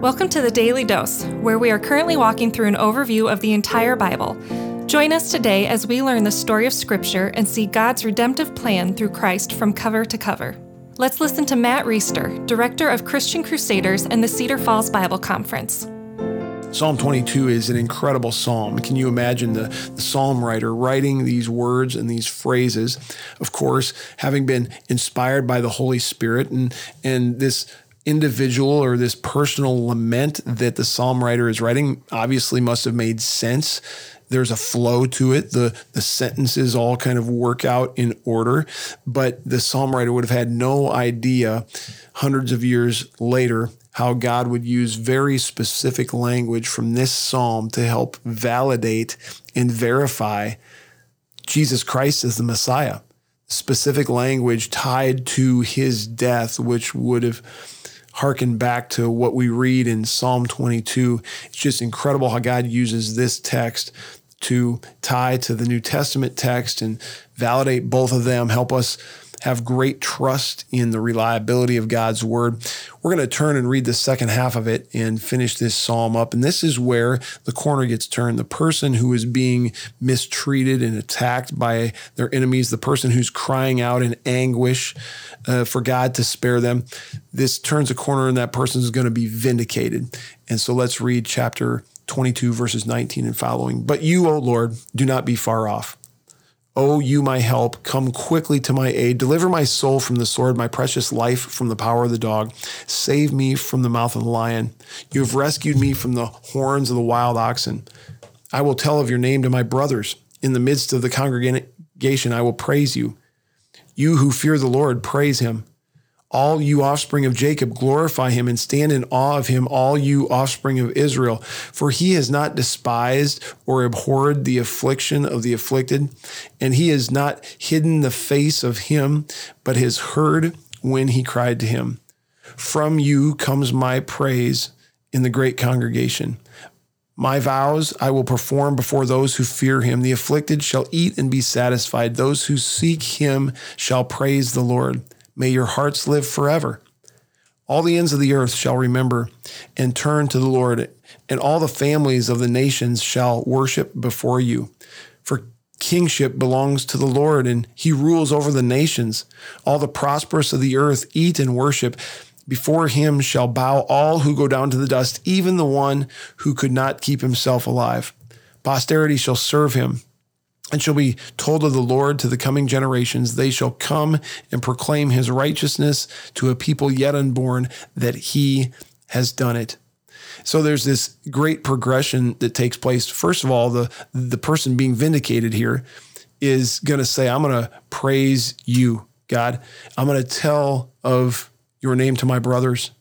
Welcome to the Daily Dose, where we are currently walking through an overview of the entire Bible. Join us today as we learn the story of Scripture and see God's redemptive plan through Christ from cover to cover. Let's listen to Matt Reisetter, Director of Christian Crusaders and the Cedar Falls Bible Conference. Psalm 22 is an incredible psalm. Can you imagine the, the, psalm writer writing these words and these phrases? Of course, having been inspired by the Holy Spirit and, and this individual or this personal lament that the psalm writer is writing obviously must have made sense. There's a flow to it. The, the sentences all kind of work out in order, but the psalm writer would have had no idea hundreds of years later how God would use very specific language from this psalm to help validate and verify Jesus Christ as the Messiah. Specific language tied to his death, which would have harken back to what we read in Psalm 22. It's just incredible how God uses this text to tie to the New Testament text and validate both of them, help us have great trust in the reliability of God's word. We're going to turn and read the second half of it and finish this psalm up. And this is where the corner gets turned. The person who is being mistreated and attacked by their enemies, the person who's crying out in anguish uh, for God to spare them, this turns a corner and that person is going to be vindicated. And so let's read chapter 22, verses 19 and following. But you, O Lord, do not be far off. O you, my help, come quickly to my aid. Deliver my soul from the sword, my precious life from the power of the dog. Save me from the mouth of the lion. You have rescued me from the horns of the wild oxen. I will tell of your name to my brothers. In the midst of the congregation, I will praise you. You who fear the Lord, praise him. All you offspring of Jacob, glorify him and stand in awe of him, all you offspring of Israel. For he has not despised or abhorred the affliction of the afflicted, and he has not hidden the face of him, but has heard when he cried to him. From you comes my praise in the great congregation. My vows I will perform before those who fear him. The afflicted shall eat and be satisfied. Those who seek him shall praise the Lord. May your hearts live forever. All the ends of the earth shall remember and turn to the Lord, and all the families of the nations shall worship before you. For kingship belongs to the Lord, and he rules over the nations. All the prosperous of the earth eat and worship. Before him shall bow all who go down to the dust, even the one who could not keep himself alive. Posterity shall serve him and shall be told of the Lord to the coming generations. They shall come and proclaim his righteousness to a people yet unborn, that he has done it. So there's this great progression that takes place. First of all, the, the person being vindicated here is going to say, I'm going to praise you, God. I'm going to tell of your name to my brothers.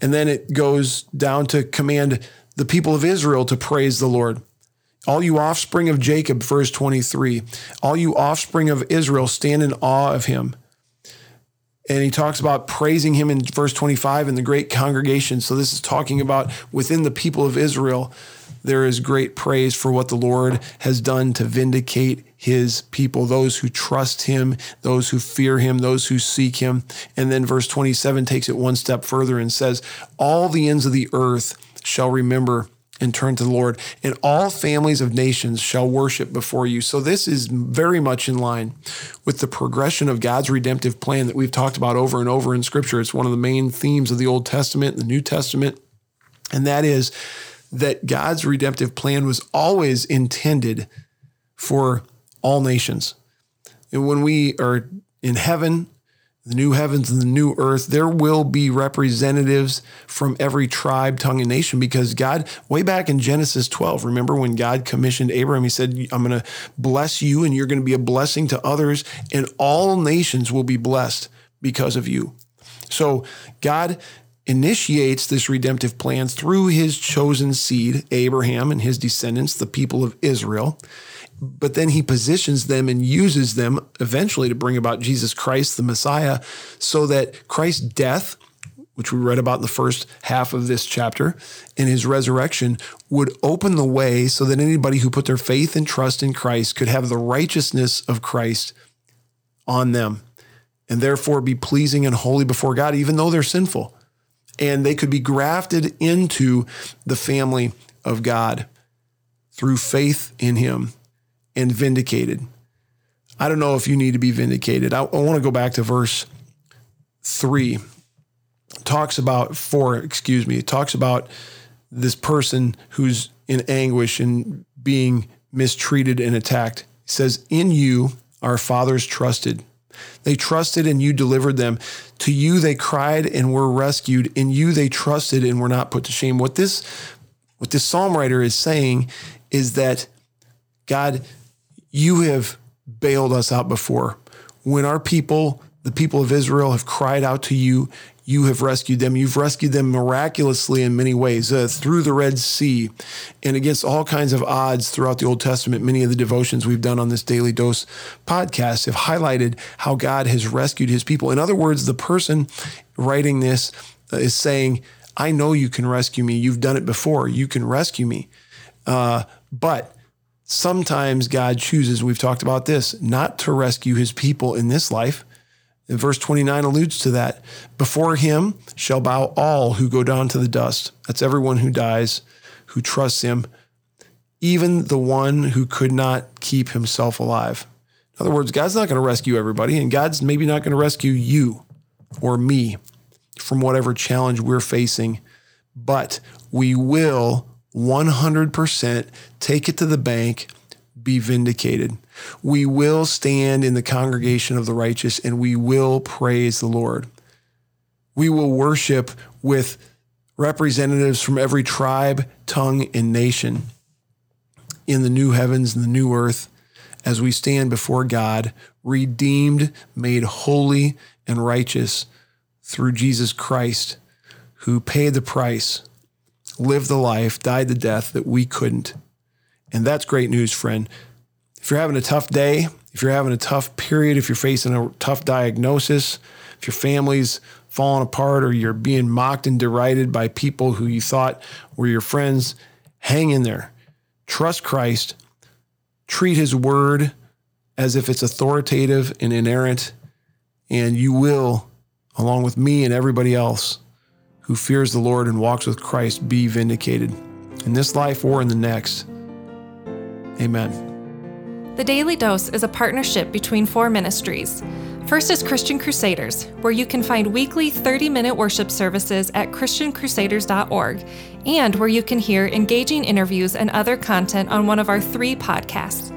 And then it goes down to command the people of Israel to praise the Lord. All you offspring of Jacob, verse 23, all you offspring of Israel, stand in awe of him. And he talks about praising him in verse 25 in the great congregation. So this is talking about within the people of Israel, there is great praise for what the Lord has done to vindicate his people, those who trust him, those who fear him, those who seek him. And then verse 27 takes it one step further and says, All the ends of the earth shall remember and turn to the Lord, and all families of nations shall worship before you. So, this is very much in line with the progression of God's redemptive plan that we've talked about over and over in Scripture. It's one of the main themes of the Old Testament, and the New Testament, and that is that God's redemptive plan was always intended for all nations. And when we are in heaven, the new heavens and the new earth, there will be representatives from every tribe, tongue, and nation because God, way back in Genesis 12, remember when God commissioned Abraham, he said, I'm going to bless you and you're going to be a blessing to others, and all nations will be blessed because of you. So God initiates this redemptive plan through his chosen seed, Abraham and his descendants, the people of Israel but then he positions them and uses them eventually to bring about Jesus Christ, the Messiah, so that Christ's death, which we read about in the first half of this chapter, and his resurrection would open the way so that anybody who put their faith and trust in Christ could have the righteousness of Christ on them and therefore be pleasing and holy before God, even though they're sinful. and they could be grafted into the family of God through faith in Him and vindicated. I don't know if you need to be vindicated. I, I want to go back to verse three. It talks about four, excuse me. It talks about this person who's in anguish and being mistreated and attacked. It says, In you our fathers trusted. They trusted and you delivered them. To you they cried and were rescued. In you they trusted and were not put to shame. What this what this psalm writer is saying is that God, you have bailed us out before. When our people, the people of Israel, have cried out to you, you have rescued them. You've rescued them miraculously in many ways uh, through the Red Sea and against all kinds of odds throughout the Old Testament. Many of the devotions we've done on this Daily Dose podcast have highlighted how God has rescued his people. In other words, the person writing this uh, is saying, I know you can rescue me. You've done it before. You can rescue me. Uh, but sometimes God chooses, we've talked about this, not to rescue his people in this life. And verse 29 alludes to that. Before him shall bow all who go down to the dust. That's everyone who dies, who trusts him, even the one who could not keep himself alive. In other words, God's not going to rescue everybody, and God's maybe not going to rescue you or me from whatever challenge we're facing, but we will 100% take it to the bank, be vindicated. We will stand in the congregation of the righteous and we will praise the Lord. We will worship with representatives from every tribe, tongue, and nation in the new heavens and the new earth as we stand before God, redeemed, made holy and righteous through Jesus Christ, who paid the price lived the life, died the death that we couldn't. And that's great news, friend. If you're having a tough day, if you're having a tough period, if you're facing a tough diagnosis, if your family's falling apart or you're being mocked and derided by people who you thought were your friends, hang in there. Trust Christ. Treat his word as if it's authoritative and inerrant, and you will, along with me and everybody else, who fears the Lord and walks with Christ be vindicated in this life or in the next. Amen. The Daily Dose is a partnership between four ministries. First is Christian Crusaders, where you can find weekly 30 minute worship services at ChristianCrusaders.org and where you can hear engaging interviews and other content on one of our three podcasts.